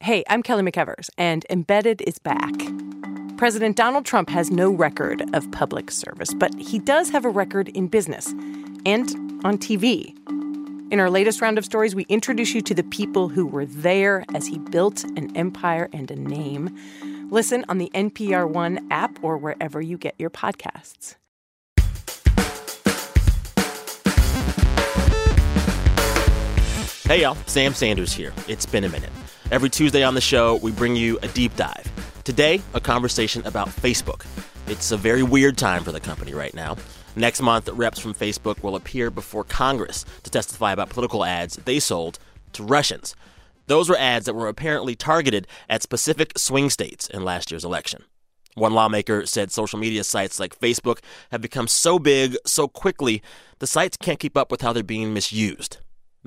Hey, I'm Kelly McEvers, and Embedded is back. President Donald Trump has no record of public service, but he does have a record in business and on TV. In our latest round of stories, we introduce you to the people who were there as he built an empire and a name. Listen on the NPR One app or wherever you get your podcasts. Hey, y'all. Sam Sanders here. It's been a minute. Every Tuesday on the show, we bring you a deep dive. Today, a conversation about Facebook. It's a very weird time for the company right now. Next month, reps from Facebook will appear before Congress to testify about political ads they sold to Russians. Those were ads that were apparently targeted at specific swing states in last year's election. One lawmaker said social media sites like Facebook have become so big so quickly, the sites can't keep up with how they're being misused.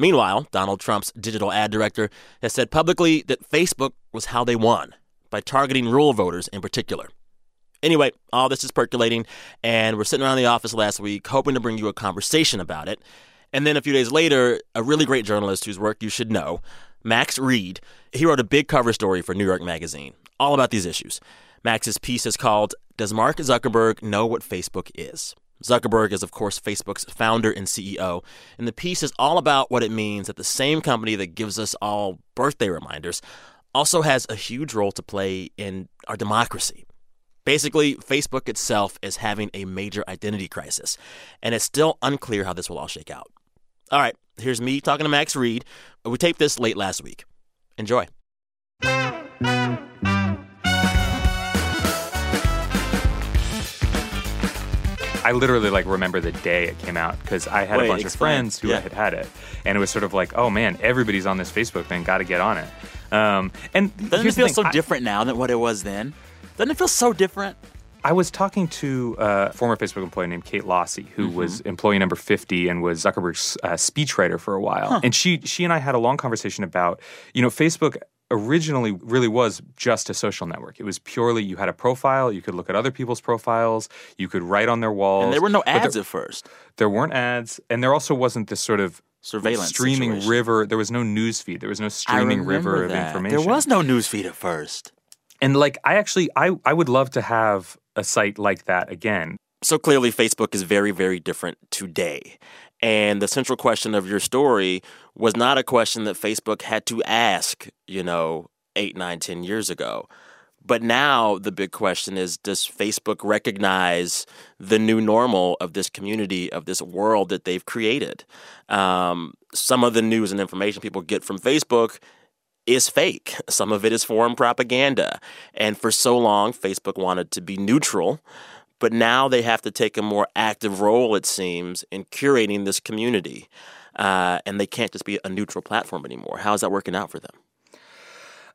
Meanwhile, Donald Trump's digital ad director has said publicly that Facebook was how they won, by targeting rural voters in particular. Anyway, all this is percolating, and we're sitting around the office last week hoping to bring you a conversation about it. And then a few days later, a really great journalist whose work you should know, Max Read, he wrote a big cover story for New York Magazine all about these issues. Max's piece is called Does Mark Zuckerberg Know What Facebook Is? Zuckerberg is, of course, Facebook's founder and CEO, and the piece is all about what it means that the same company that gives us all birthday reminders also has a huge role to play in our democracy. Basically, Facebook itself is having a major identity crisis, and it's still unclear how this will all shake out. All right, here's me talking to Max Read. We taped this late last week. Enjoy. I literally like remember the day it came out because I had Wait, a bunch explain. of friends who Yeah. had had it, and it was sort of like, oh man, everybody's on this Facebook thing, got to get on it. Um, and Doesn't it feel so I- different now than what it was then? Doesn't it feel so different? I was talking to a former Facebook employee named Kate Losse, who Mm-hmm. was employee number 50 and was Zuckerberg's uh, speechwriter for a while. And she she and I had a long conversation about, you know, Facebook originally really was just a social network. It was purely you had a profile, you could look at other people's profiles, you could write on their walls. And there were no ads there, at first. there weren't ads, and there also wasn't this sort of Surveillance streaming situation. river. There was no news feed. There was no streaming river remember of information. There was no newsfeed at first. and like I actually I I would love to have a site like that again. So clearly, Facebook is very, very different today. And the central question of your story was not a question that Facebook had to ask, you know, eight, nine, ten years ago. But now the big question is Does Facebook recognize the new normal of this community, of this world that they've created? Um, some of the news and information people get from Facebook is fake. Some of it is foreign propaganda. And for so long, Facebook wanted to be neutral. But now they have to take a more active role, it seems, in curating this community. Uh, and they can't just be a neutral platform anymore. How is that working out for them?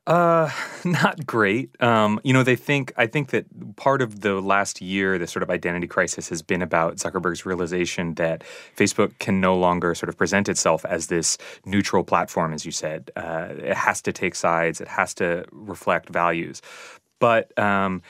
Uh, not great. Um, you know, they think I think that part of the last year, the sort of identity crisis has been about Zuckerberg's realization that Facebook can no longer sort of present itself as this neutral platform, as you said. Uh, it has to take sides. It has to reflect values. But um,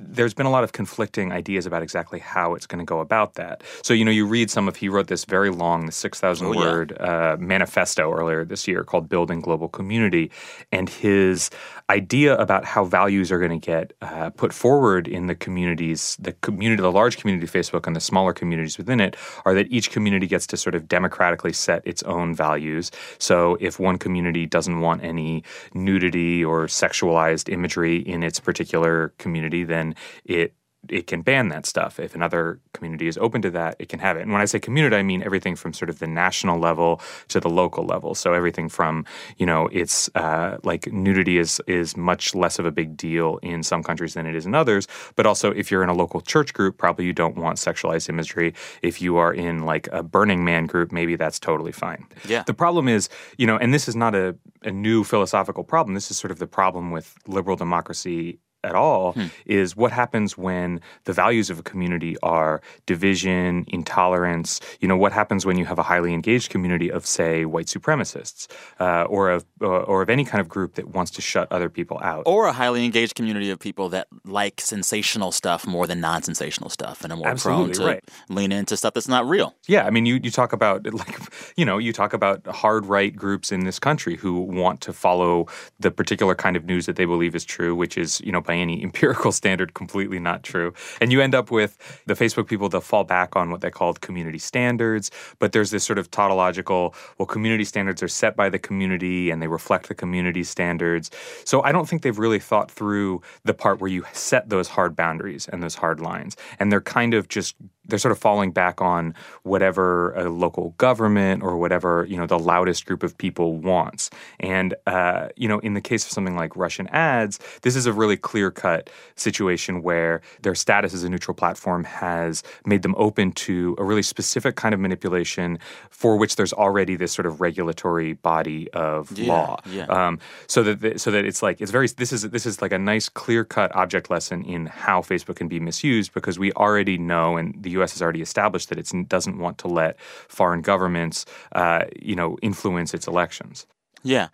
there's been a lot of conflicting ideas about exactly how it's going to go about that. So, you know, you read some of, he wrote this very long, the 6,000 Oh, yeah. word uh, manifesto earlier this year called Building Global Community. And his idea about how values are going to get uh, put forward in the communities, the community, the large community of Facebook and the smaller communities within it, are that each community gets to sort of democratically set its own values. So, if one community doesn't want any nudity or sexualized imagery in its particular community, then it it can ban that stuff. If another community is open to that, it can have it. And when I say community, I mean everything from sort of the national level to the local level. So everything from you know, it's uh, like nudity is is much less of a big deal in some countries than it is in others. But also, if you're in a local church group, probably you don't want sexualized imagery. If you are in like a Burning Man group, maybe that's totally fine. Yeah. The problem is, you know, and this is not a, a new philosophical problem. This is sort of the problem with liberal democracy at all is what happens when the values of a community are division, intolerance. You know, what happens when you have a highly engaged community of, say, white supremacists uh, or of or, or of any kind of group that wants to shut other people out. Or a highly engaged community of people that like sensational stuff more than non sensational stuff and are more Absolutely, prone to right. lean into stuff that's not real. Yeah, I mean, you, you talk about like, you know, you talk about hard right groups in this country who want to follow the particular kind of news that they believe is true, which is, you know, by any empirical standard, completely not true. And you end up with the Facebook people that fall back on what they called community standards. But there's this sort of tautological, well, community standards are set by the community and they reflect the community standards. So I don't think they've really thought through the part where you set those hard boundaries and those hard lines. And they're kind of just they're sort of falling back on whatever a local government or whatever you know the loudest group of people wants. And uh, you know, in the case of something like Russian ads, this is a really clear cut situation where their status as a neutral platform has made them open to a really specific kind of manipulation for which there's already this sort of regulatory body of Yeah, law. yeah. Um, so that the, so that it's like it's very this is this is like a nice clear cut object lesson in how Facebook can be misused because we already know and the U.S. has already established that it doesn't want to let foreign governments uh, you know influence its elections. Yeah.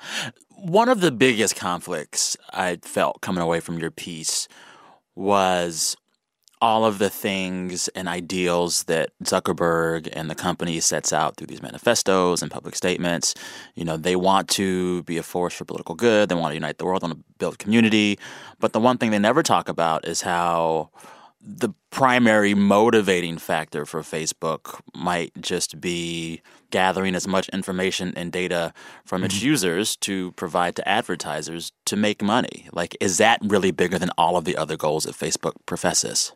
One of the biggest conflicts I felt coming away from your piece was all of the things and ideals that Zuckerberg and the company sets out through these manifestos and public statements. You know, they want to be a force for political good, they want to unite the world, want to build community. But the one thing they never talk about is how the primary motivating factor for Facebook might just be gathering as much information and data from its mm-hmm. users to provide to advertisers to make money. Like, is that really bigger than all of the other goals that Facebook professes?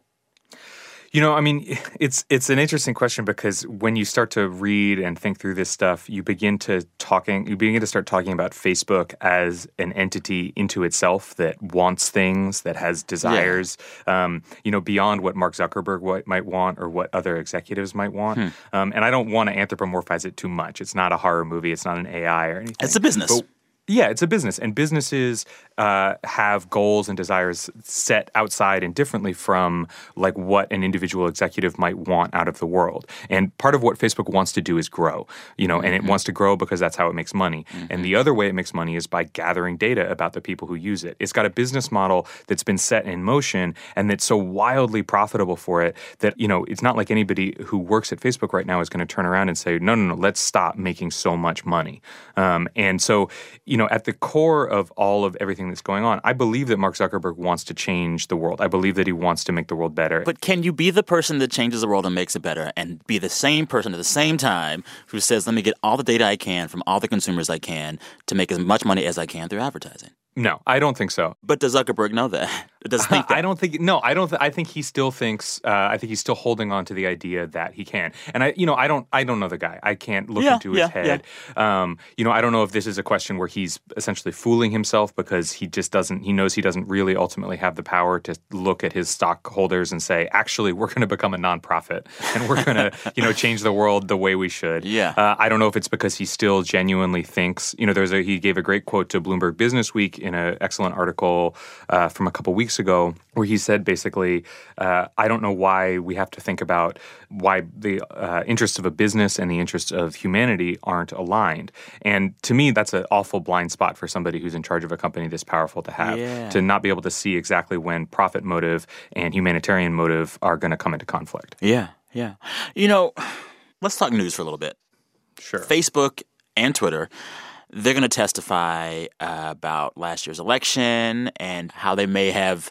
You know, I mean, it's it's an interesting question because when you start to read and think through this stuff, you begin to talking, you begin to start talking about Facebook as an entity into itself that wants things, that has desires, um, you know, beyond what Mark Zuckerberg might want or what other executives might want. Um, and I don't want to anthropomorphize it too much. It's not a horror movie. It's not an AI or anything. It's a business. But- yeah, it's a business, and businesses uh, have goals and desires set outside and differently from like what an individual executive might want out of the world. And part of what Facebook wants to do is grow, you know, and it wants to grow because that's how it makes money. And the other way it makes money is by gathering data about the people who use it. It's got a business model that's been set in motion and that's so wildly profitable for it that you know it's not like anybody who works at Facebook right now is going to turn around and say, no, no, no, let's stop making so much money. Um, and so, you know, at the core of all of everything that's going on, I believe that Mark Zuckerberg wants to change the world. I believe that he wants to make the world better. But can you be the person that changes the world and makes it better and be the same person at the same time who says, let me get all the data I can from all the consumers I can to make as much money as I can through advertising? No, I don't think so. But does Zuckerberg know that? Does think that? I don't think. No, I don't. Th- I think he still thinks. Uh, I think he's still holding on to the idea that he can. And I, you know, I don't. I don't know the guy. I can't look Yeah, into his yeah, head. Um, you know, I don't know if this is a question where he's essentially fooling himself because he just doesn't. He knows he doesn't really ultimately have the power to look at his stockholders and say, actually, we're going to become a nonprofit and we're going to, you know, change the world the way we should. Yeah. Uh, I don't know if it's because he still genuinely thinks. You know, there's a he gave a great quote to Bloomberg Business Week in an excellent article uh, from a couple weeks ago where he said basically, uh, I don't know why we have to think about why the uh, interests of a business and the interests of humanity aren't aligned. And to me, that's an awful blind spot for somebody who's in charge of a company this powerful to have Yeah. to not be able to see exactly when profit motive and humanitarian motive are going to come into conflict. Yeah, yeah. You know, let's talk news for a little bit. Sure. Facebook and Twitter, they're going to testify uh, about last year's election and how they may have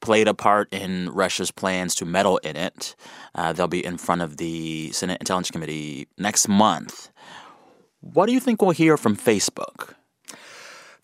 played a part in Russia's plans to meddle in it. Uh, they'll be in front of the Senate Intelligence Committee next month. What do you think we'll hear from Facebook?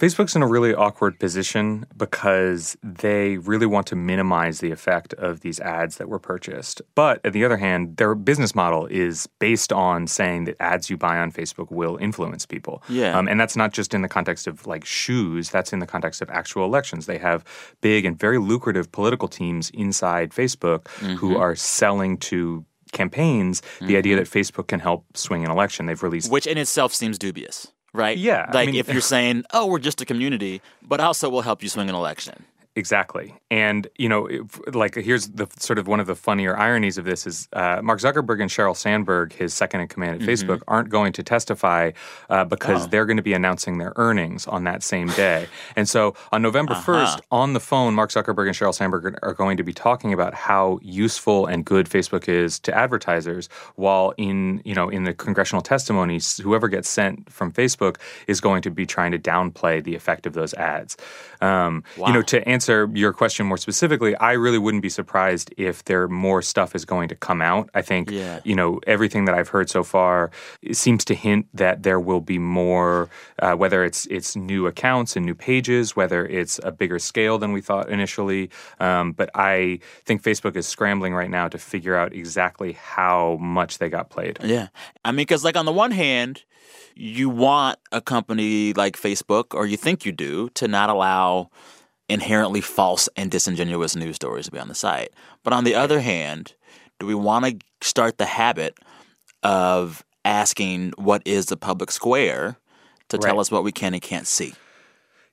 Facebook's in a really awkward position because they really want to minimize the effect of these ads that were purchased. But on the other hand, their business model is based on saying that ads you buy on Facebook will influence people. Yeah. Um, and that's not just in the context of like shoes, that's in the context of actual elections. They have big and very lucrative political teams inside Facebook who are selling to campaigns the idea that Facebook can help swing an election. They've released Which in itself seems dubious, right? Yeah, I Like mean- if you're saying, oh, we're just a community, but also we'll help you swing an election. Exactly. And, you know, if, like here's the sort of one of the funnier ironies of this is uh, Mark Zuckerberg and Sheryl Sandberg, his second in command at mm-hmm. Facebook, aren't going to testify uh, because oh. they're going to be announcing their earnings on that same day. And so on November uh-huh. 1st, on the phone, Mark Zuckerberg and Sheryl Sandberg are going to be talking about how useful and good Facebook is to advertisers, while in, you know, in the congressional testimonies, whoever gets sent from Facebook is going to be trying to downplay the effect of those ads. Um, wow. You know, to answer your question more specifically, I really wouldn't be surprised if there more stuff is going to come out. I think yeah. you know everything that I've heard so far seems to hint that there will be more, uh, whether it's it's new accounts and new pages, whether it's a bigger scale than we thought initially. Um, but I think Facebook is scrambling right now to figure out exactly how much they got played. Yeah, I mean, because like on the one hand you want a company like Facebook, or you think you do, to not allow inherently false and disingenuous news stories to be on the site. But on the other hand, do we want to start the habit of asking what is the public square to right. tell us what we can and can't see?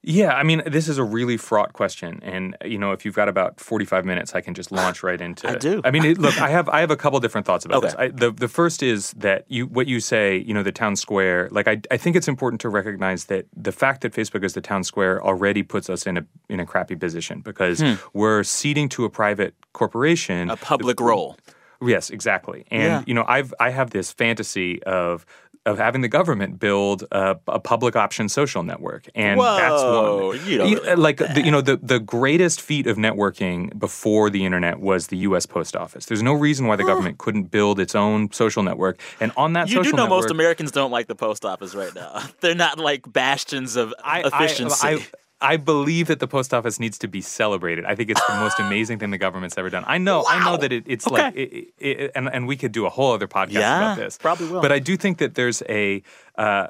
Yeah, I mean, this is a really fraught question, and you know, if you've got about forty-five minutes, I can just launch right into. I do. I mean, it, look, I have I have a couple different thoughts about okay. this. I, the the first is that you what you say, you know, the town square. Like, I I think it's important to recognize that the fact that Facebook is the town square already puts us in a in a crappy position because hmm. we're ceding to a private corporation a public the, role. Yes, exactly. And yeah. you know, I've I have this fantasy of of having the government build a, a public option social network, and Whoa, that's one. You like the, you know the the greatest feat of networking before the internet was the U.S. Post Office. There's no reason why the government couldn't build its own social network, and on that you do know network, most Americans don't like the post office right now. They're not like bastions of I, efficiency. I, I, I believe that the post office needs to be celebrated. I think it's the most amazing thing the government's ever done. I know, wow. I know that it, it's okay. like, it, it, and and we could do a whole other podcast yeah, about this. Probably will. But I do think that there's a. Uh,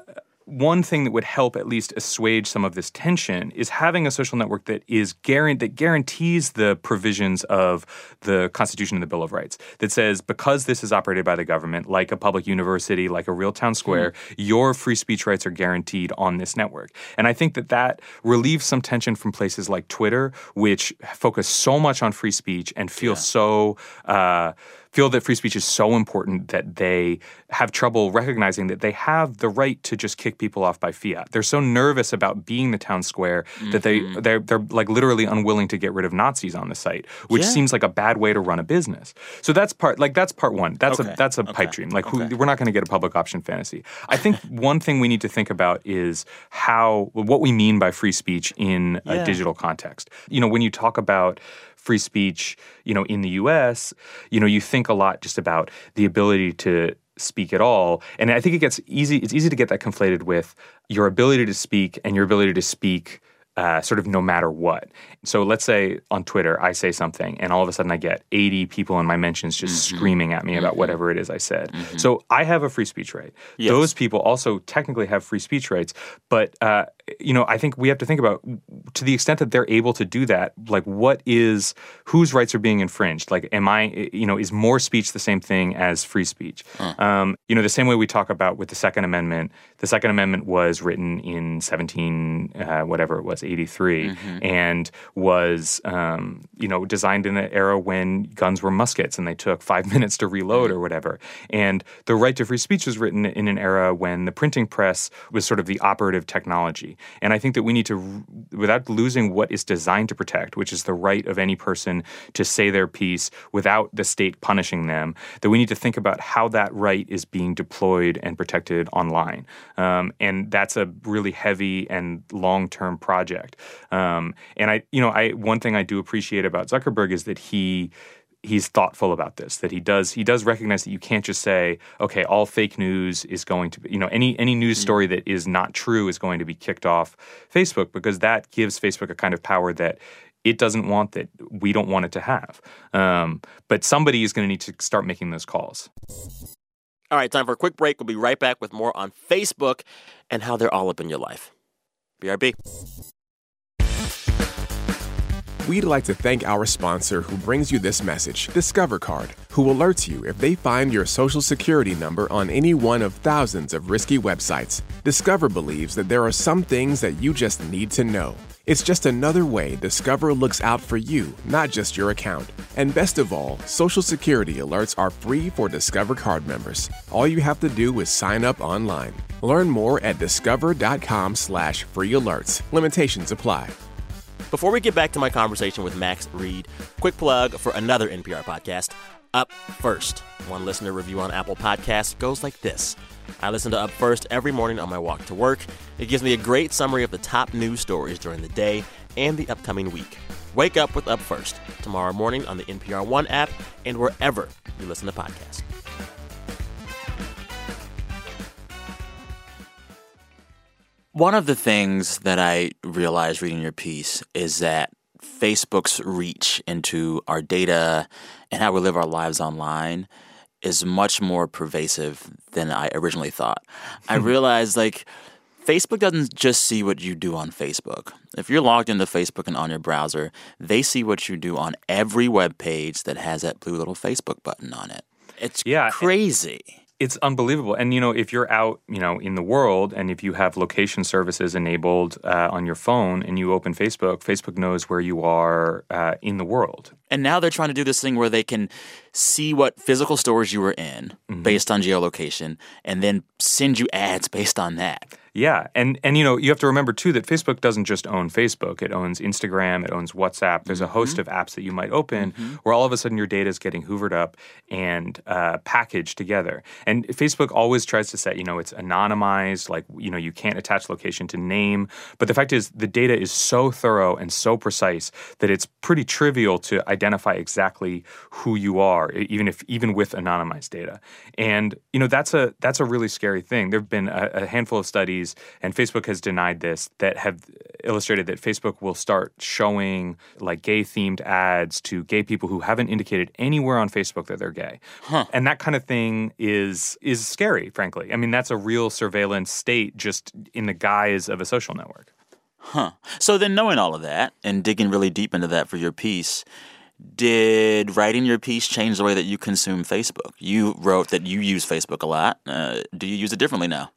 one thing that would help at least assuage some of this tension is having a social network that is guarant- that guarantees the provisions of the Constitution and the Bill of Rights that says because this is operated by the government, like a public university, like a real town square, mm. your free speech rights are guaranteed on this network. And I think that that relieves some tension from places like Twitter, which focus so much on free speech and feel yeah. so. Uh, feel that free speech is so important that they have trouble recognizing that they have the right to just kick people off by fiat. They're so nervous about being the town square mm-hmm. that they mm-hmm. they're, they're like literally unwilling to get rid of Nazis on the site, which yeah. seems like a bad way to run a business. So that's part like that's part one. That's okay. a that's a okay. pipe dream. Like okay. who, we're not going to get a public option fantasy. I think one thing we need to think about is how what we mean by free speech in yeah. a digital context. You know, when you talk about free speech, you know, in the US, you know, you think a lot just about the ability to speak at all. And I think it gets easy it's easy to get that conflated with your ability to speak and your ability to speak uh, sort of no matter what. So let's say on Twitter I say something and all of a sudden I get 80 people in my mentions just mm-hmm. screaming at me about mm-hmm. whatever it is I said. Mm-hmm. So I have a free speech right. Yes. Those people also technically have free speech rights, but uh, you know I think we have to think about to the extent that they're able to do that, like what is whose rights are being infringed? Like, am I you know is more speech the same thing as free speech? Um, you know the same way we talk about with the Second Amendment. The Second Amendment was written in 17 uh, whatever it was 83 mm-hmm. and was um, you know designed in an era when guns were muskets and they took five minutes to reload or whatever. And the right to free speech was written in an era when the printing press was sort of the operative technology. And I think that we need to, without losing what is designed to protect, which is the right of any person to say their piece without the state punishing them, that we need to think about how that right is being deployed and protected online. Um, and that's a really heavy and long term project. Um, and I, you know, I one thing I do appreciate about Zuckerberg is that he he's thoughtful about this that he does he does recognize that you can't just say okay all fake news is going to be you know any any news mm. story that is not true is going to be kicked off Facebook because that gives Facebook a kind of power that it doesn't want that we don't want it to have. Um, but somebody is going to need to start making those calls. All right time for a quick break. We'll be right back with more on Facebook and how they're all up in your life. BRB We'd like to thank our sponsor who brings you this message, Discover Card, who alerts you if they find your social security number on any one of thousands of risky websites. Discover believes that there are some things that you just need to know It's just another way Discover looks out for you, not just your account. And best of all, Social Security alerts are free for Discover card members. All you have to do is sign up online. Learn more at discover.com slash free alerts. Limitations apply. Before we get back to my conversation with Max Read, quick plug for another NPR podcast, Up First. One listener review on Apple Podcasts goes like this. I listen to Up First every morning on my walk to work. It gives me a great summary of the top news stories during the day and the upcoming week. Wake up with Up First tomorrow morning on the NPR One app and wherever you listen to podcasts. One of the things that I realized reading your piece is that Facebook's reach into our data and how we live our lives online is much more pervasive than I originally thought. I hmm. realized like Facebook doesn't just see what you do on Facebook. If you're logged into Facebook and on your browser, they see what you do on every web page that has that blue little Facebook button on it. It's Yeah, crazy. It's unbelievable. And you know, if you're out, you know, in the world, and if you have location services enabled uh, on your phone, and you open Facebook, Facebook knows where you are uh, in the world. And now they're trying to do this thing where they can see what physical stores you were in mm-hmm. based on geolocation and then send you ads based on that. Yeah, and and you know you have to remember too that Facebook doesn't just own Facebook; it owns Instagram, it owns WhatsApp. There's a mm-hmm. host of apps that you might open mm-hmm. where all of a sudden your data is getting hoovered up and uh, packaged together. And Facebook always tries to say, you know, it's anonymized, like you know you can't attach location to name. But the fact is, the data is so thorough and so precise that it's pretty trivial to identify exactly who you are, even if even with anonymized data. And you know that's a that's a really scary thing. There have been a, a handful of studies, and Facebook has denied this, that have illustrated that Facebook will start showing like gay themed ads to gay people who haven't indicated anywhere on Facebook that they're gay. And that kind of thing is is scary, frankly. I mean, that's a real surveillance state just in the guise of a social network. Huh. So then, knowing all of that and digging really deep into that for your piece, did writing your piece change the way that you consume Facebook? You wrote that you use Facebook a lot. Uh, do you use it differently now?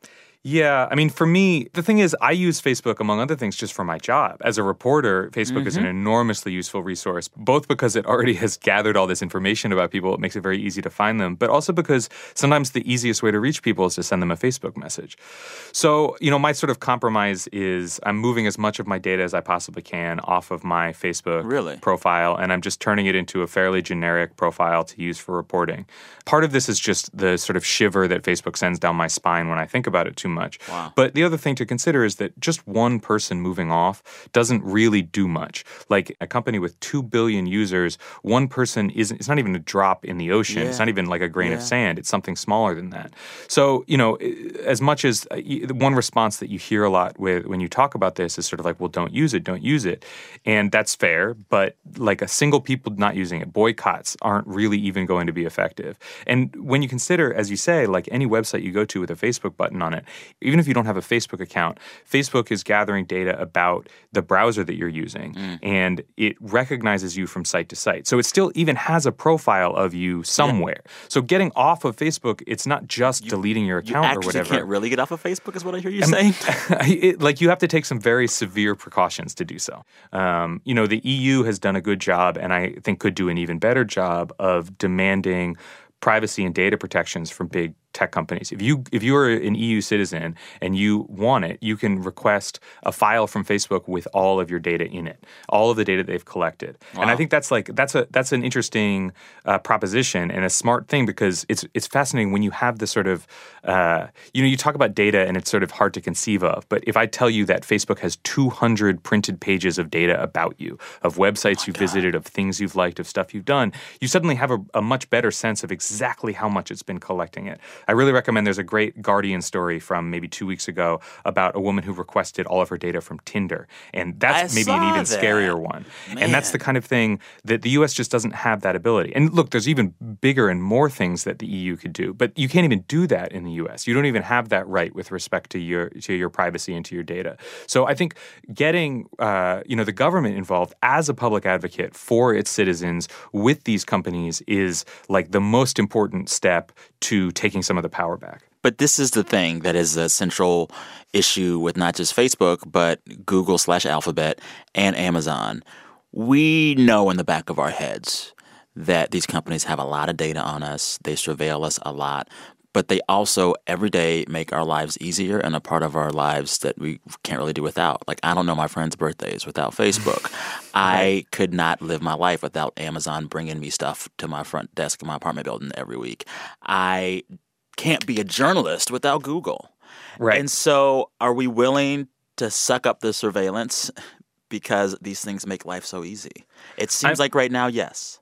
Yeah, I mean, for me, the thing is, I use Facebook, among other things, just for my job. As a reporter, Facebook is an mm-hmm. enormously useful resource, both because it already has gathered all this information about people, it makes it very easy to find them, but also because sometimes the easiest way to reach people is to send them a Facebook message. So, you know, my sort of compromise is I'm moving as much of my data as I possibly can off of my Facebook Really? profile, and I'm just turning it into a fairly generic profile to use for reporting. Part of this is just the sort of shiver that Facebook sends down my spine when I think about it too much. Wow. But the other thing to consider is that just one person moving off doesn't really do much. Like a company with 2 billion users, one person isn't it's not even a drop in the ocean. It's not even like a grain of sand. It's something smaller than that. So, you know, as much as uh, one response that you hear a lot with when you talk about this is sort of like, well, don't use it, don't use it. And that's fair, but like a single people not using it, boycotts aren't really even going to be effective. And when you consider, as you say, like any website you go to with a Facebook button on it, even if you don't have a Facebook account, Facebook is gathering data about the browser that you're using and it recognizes you from site to site. So it still even has a profile of you somewhere. So getting off of Facebook, it's not just deleting your You account or actually whatever. can't really get off of Facebook, is what I hear you saying. it, like you have to take some very severe precautions to do so. Um, you know, the EU has done a good job, and I think could do an even better job of demanding privacy and data protections from big tech companies. If you if you are an EU citizen and you want it, you can request a file from Facebook with all of your data in it, all of the data they've collected. And I think that's like that's a that's an interesting uh, proposition and a smart thing because it's it's fascinating when you have this sort of uh, you know you talk about data and it's sort of hard to conceive of. But if I tell you that Facebook has 200 printed pages of data about you, of websites you visited, of things you've liked, of stuff you've done, you suddenly have a, a much better sense of exactly how much it's been collecting it. I really recommend. There's a great Guardian story from maybe two weeks ago about a woman who requested all of her data from Tinder, and that's I maybe an even that. scarier one. And that's the kind of thing that the U.S. just doesn't have that ability. And look, there's even bigger and more things that the EU could do, but you can't even do that in the U.S. You don't even have that right with respect to your to your privacy and to your data. So I think getting uh, you know the government involved as a public advocate for its citizens with these companies is like the most important step to taking some of the power back. But this is the thing that is a central issue with not just Facebook, but Google slash Alphabet and Amazon. We know in the back of our heads that these companies have a lot of data on us, they surveil us a lot, but they also every day make our lives easier and a part of our lives that we can't really do without. Like I don't know my friends' birthdays without Facebook. I could not live my life without Amazon bringing me stuff to my front desk in my apartment building every week. I can't be a journalist without Google. Right. And so are we willing to suck up the surveillance because these things make life so easy? It seems I'm- like right now, yes.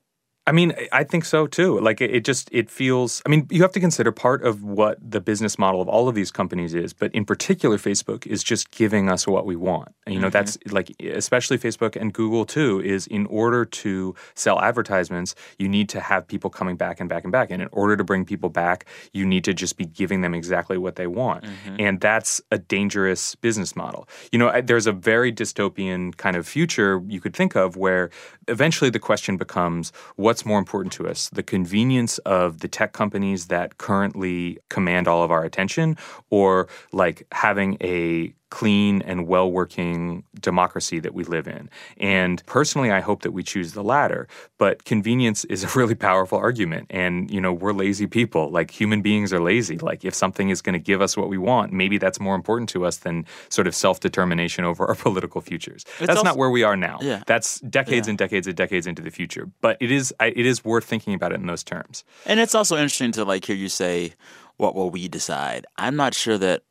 I mean, I think so too. Like it, it just it feels. I mean, you have to consider part of what the business model of all of these companies is, but in particular, Facebook is just giving us what we want. And, you know, that's mm-hmm. like especially Facebook and Google too. Is in order to sell advertisements, you need to have people coming back and back and back. And in order to bring people back, you need to just be giving them exactly what they want. Mm-hmm. And that's a dangerous business model. You know, there's a very dystopian kind of future you could think of where eventually the question becomes what's more important to us the convenience of the tech companies that currently command all of our attention or like having a clean and well working democracy that we live in. And personally, I hope that we choose the latter. But convenience is a really powerful argument. And, you know, we're lazy people. Like human beings are lazy. Like if something is going to give us what we want, maybe that's more important to us than sort of self determination over our political futures. that's also- not where we are now. Yeah. That's decades Yeah. and decades and decades into the future. But it is I, it is worth thinking about it in those terms. And it's also interesting to like hear you say, "What will we decide?" I'm not sure that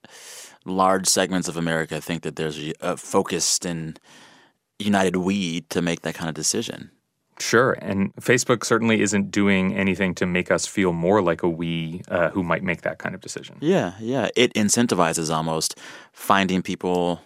large segments of America think that there's a, focused and united we to make that kind of decision. Sure, and Facebook certainly isn't doing anything to make us feel more like a we uh, who might make that kind of decision. Yeah, yeah. It incentivizes almost finding people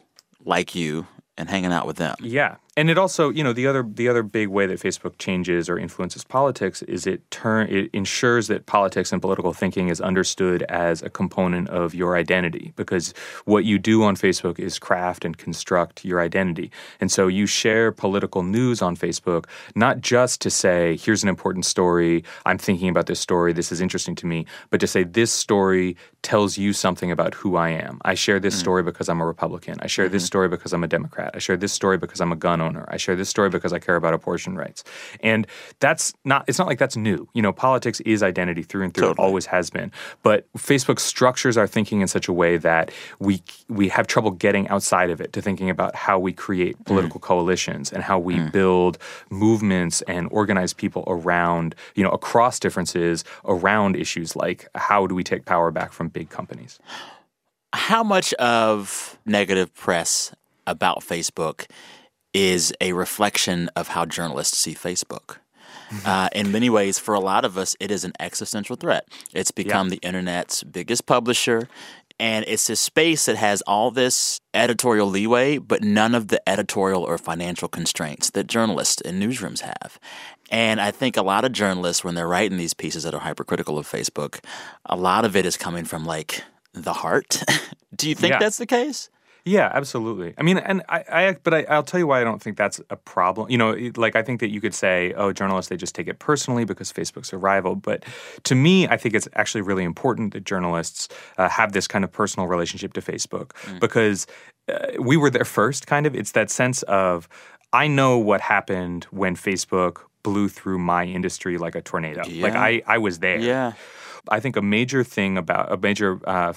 like you and hanging out with them. Yeah, and it also, you know, the other the other big way that Facebook changes or influences politics is it turn it ensures that politics and political thinking is understood as a component of your identity because what you do on Facebook is craft and construct your identity. And so you share political news on Facebook not just to say here's an important story, I'm thinking about this story, this is interesting to me, but to say this story tells you something about who I am. I share this mm. story because I'm a Republican. I share this mm-hmm. story because I'm a Democrat. I share this story because I'm a gun owner. I share this story because I care about abortion rights. And that's not it's not like that's new. You know, politics is identity through and through. It always has been. But Facebook structures our thinking in such a way that we we have trouble getting outside of it to thinking about how we create mm. political coalitions and how we mm. build movements and organize people around, you know, across differences around issues like how do we take power back from big companies. How much of negative press about Facebook is a reflection of how journalists see Facebook? Uh, in many ways, for a lot of us, it is an existential threat. It's become the internet's biggest publisher, and it's a space that has all this editorial leeway, but none of the editorial or financial constraints that journalists and newsrooms have. And I think a lot of journalists, when they're writing these pieces that are hypercritical of Facebook, a lot of it is coming from like the heart. Do you think Yeah. that's the case? Yeah, absolutely. I mean, and I, I but I, I'll tell you why I don't think that's a problem. You know, like I think that you could say, oh, journalists they just take it personally because Facebook's a rival. But to me, I think it's actually really important that journalists uh, have this kind of personal relationship to Facebook because uh, we were there first. Kind of, it's that sense of I know what happened when Facebook blew through my industry like a tornado. Like I, I was there. Yeah. I think a major thing about a major uh,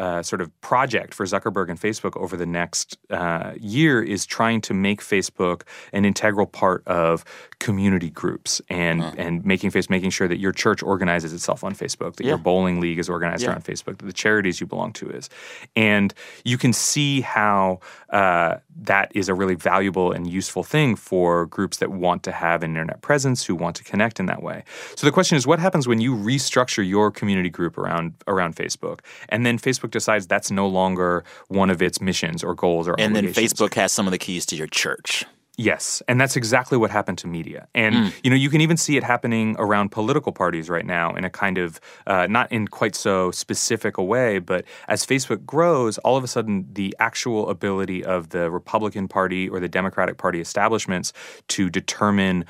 uh, sort of project for Zuckerberg and Facebook over the next uh, year is trying to make Facebook an integral part of community groups and and making face making sure that your church organizes itself on Facebook, that your bowling league is organized Yeah. around Facebook, that the charities you belong to is, and you can see how uh, that is a really valuable and useful thing for groups that want to have an internet presence, who want to connect in that way. So the question is, what happens when you restructure your community group around around Facebook, and then Facebook decides that's no longer one of its missions or goals or And then? Facebook has some of the keys to your church. Yes, and that's exactly what happened to media. And mm. you know, you can even see it happening around political parties right now in a kind of uh, not in quite so specific a way, but as Facebook grows, all of a sudden the actual ability of the Republican Party or the Democratic Party establishments to determine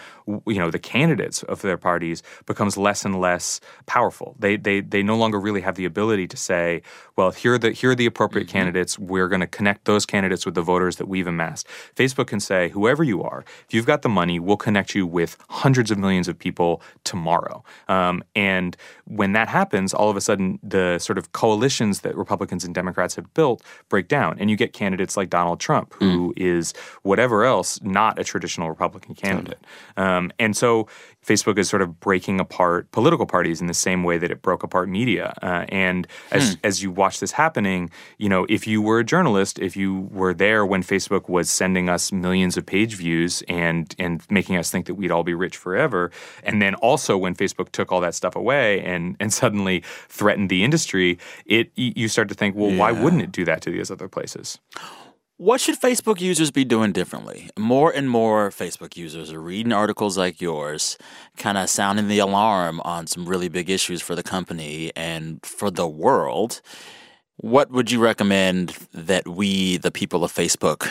you know the candidates of their parties becomes less and less powerful. They they they no longer really have the ability to say, well, here are the here are the appropriate mm-hmm. candidates. We're going to connect those candidates with the voters that we've amassed. Facebook can say, whoever you are, if you've got the money, we'll connect you with hundreds of millions of people tomorrow. Um, and when that happens, all of a sudden the sort of coalitions that Republicans and Democrats have built break down, and you get candidates like Donald Trump, who mm. is whatever else not a traditional Republican candidate. Um, and so Facebook is sort of breaking apart political parties in the same way that it broke apart media. Uh, and as hmm. as you watch this happening, you know, if you were a journalist, if you were there when Facebook was sending us millions of page views and and making us think that we'd all be rich forever, and then also when Facebook took all that stuff away and and suddenly threatened the industry, it you start to think, well, yeah. why wouldn't it do that to these other places? What should Facebook users be doing differently? More and more Facebook users are reading articles like yours, kind of sounding the alarm on some really big issues for the company and for the world. What would you recommend that we, the people of Facebook,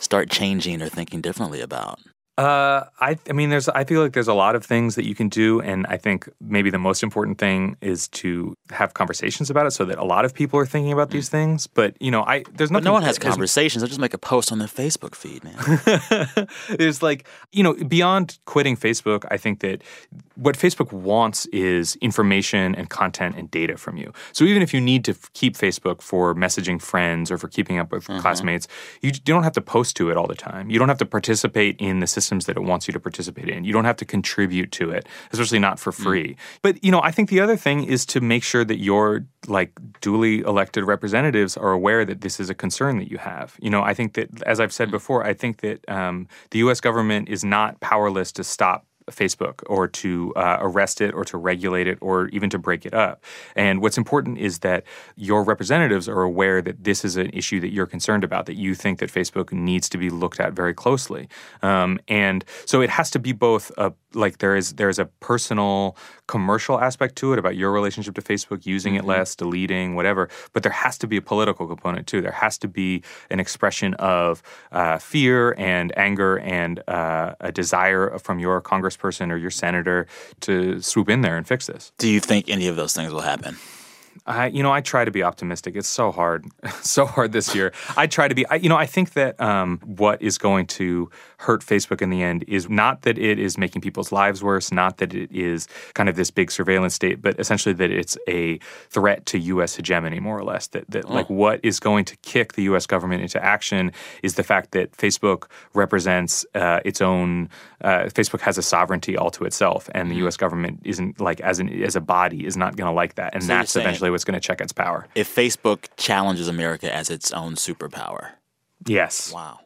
start changing or thinking differently about? Uh, I, I mean, there's. I feel like there's a lot of things that you can do, and I think maybe the most important thing is to have conversations about it, so that a lot of people are thinking about these things. But you know, I there's nothing. But no one has conversations. They'll just make a post on their Facebook feed, man. there's like you know, beyond quitting Facebook, I think that what Facebook wants is information and content and data from you. So even if you need to keep Facebook for messaging friends or for keeping up with mm-hmm. classmates, you, you don't have to post to it all the time. You don't have to participate in the systems that it wants you to participate in. You don't have to contribute to it, especially not for mm. free. Mm. But you know, I think the other thing is to make sure that your like duly elected representatives are aware that this is a concern that you have. You know, I think that as I've said mm. before, I think that um, the U.S. government is not powerless to stop Facebook or to uh, arrest it or to regulate it or even to break it up. And what's important is that your representatives are aware that this is an issue that you're concerned about, that you think that Facebook needs to be looked at very closely. Um, and so it has to be both a like there is there is a personal commercial aspect to it about your relationship to Facebook, using mm-hmm. it less, deleting, whatever. But there has to be a political component too. There has to be an expression of uh, fear and anger and uh, a desire from your congressperson or your senator to swoop in there and fix this. Do you think any of those things will happen? I, you know, I try to be optimistic. It's so hard, so hard this year. I try to be. I, you know, I think that um, what is going to hurt Facebook in the end is not that it is making people's lives worse, not that it is kind of this big surveillance state, but essentially that it's a threat to U.S. hegemony, more or less. That that like what is going to kick the U.S. government into action is the fact that Facebook represents uh, its own. Uh, Facebook has a sovereignty all to itself, and the mm-hmm. U.S. government isn't like as an as a body is not going to like that, and so that's eventually what's going to check its power. If Facebook challenges America as its own superpower. Yes. Wow.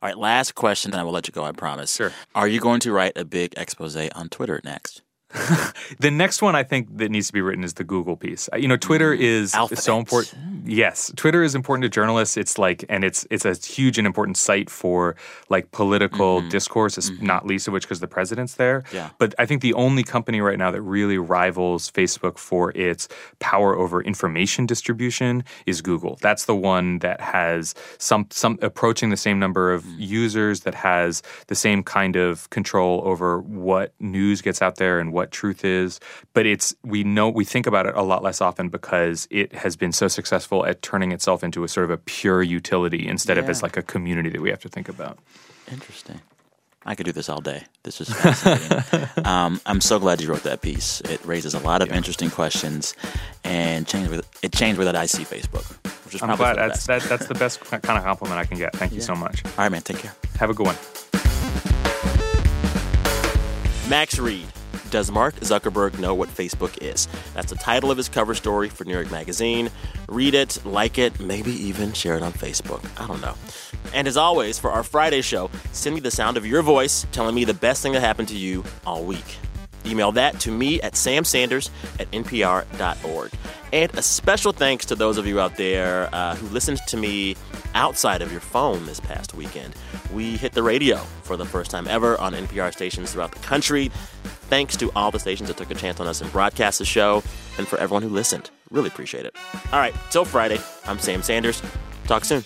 All right, last question, then I will let you go, I promise. Sure. Are you going to write a big expose on Twitter next? the next one I think that needs to be written is the Google piece. You know, Twitter mm, is Alphabet. so important. Yes, Twitter is important to journalists. It's like, and it's it's a huge and important site for like political mm-hmm. discourse, mm-hmm. not least of which because the president's there. Yeah. But I think the only company right now that really rivals Facebook for its power over information distribution is Google. That's the one that has some some approaching the same number of mm-hmm. users, that has the same kind of control over what news gets out there and what truth is, but it's we know we think about it a lot less often because it has been so successful at turning itself into a sort of a pure utility instead yeah. of as like a community that we have to think about. Interesting. I could do this all day. This is fascinating. um, I'm so glad you wrote that piece. It raises a lot of interesting questions, and changed with, it changed with that I see Facebook. Which is I'm glad. That's that, that's the best kind of compliment I can get. Thank yeah. you so much. All right, man. Take care. Have a good one. Max Read does Mark Zuckerberg know what Facebook is? That's the title of his cover story for New York Magazine. Read it, like it, maybe even share it on Facebook. I don't know. And as always, for our Friday show, send me the sound of your voice telling me the best thing that happened to you all week. Email that to me at samsanders at npr.org. And a special thanks to those of you out there uh, who listened to me outside of your phone this past weekend. We hit the radio for the first time ever on NPR stations throughout the country. Thanks to all the stations that took a chance on us and broadcast the show, and for everyone who listened. Really appreciate it. All right, till Friday, I'm Sam Sanders. Talk soon.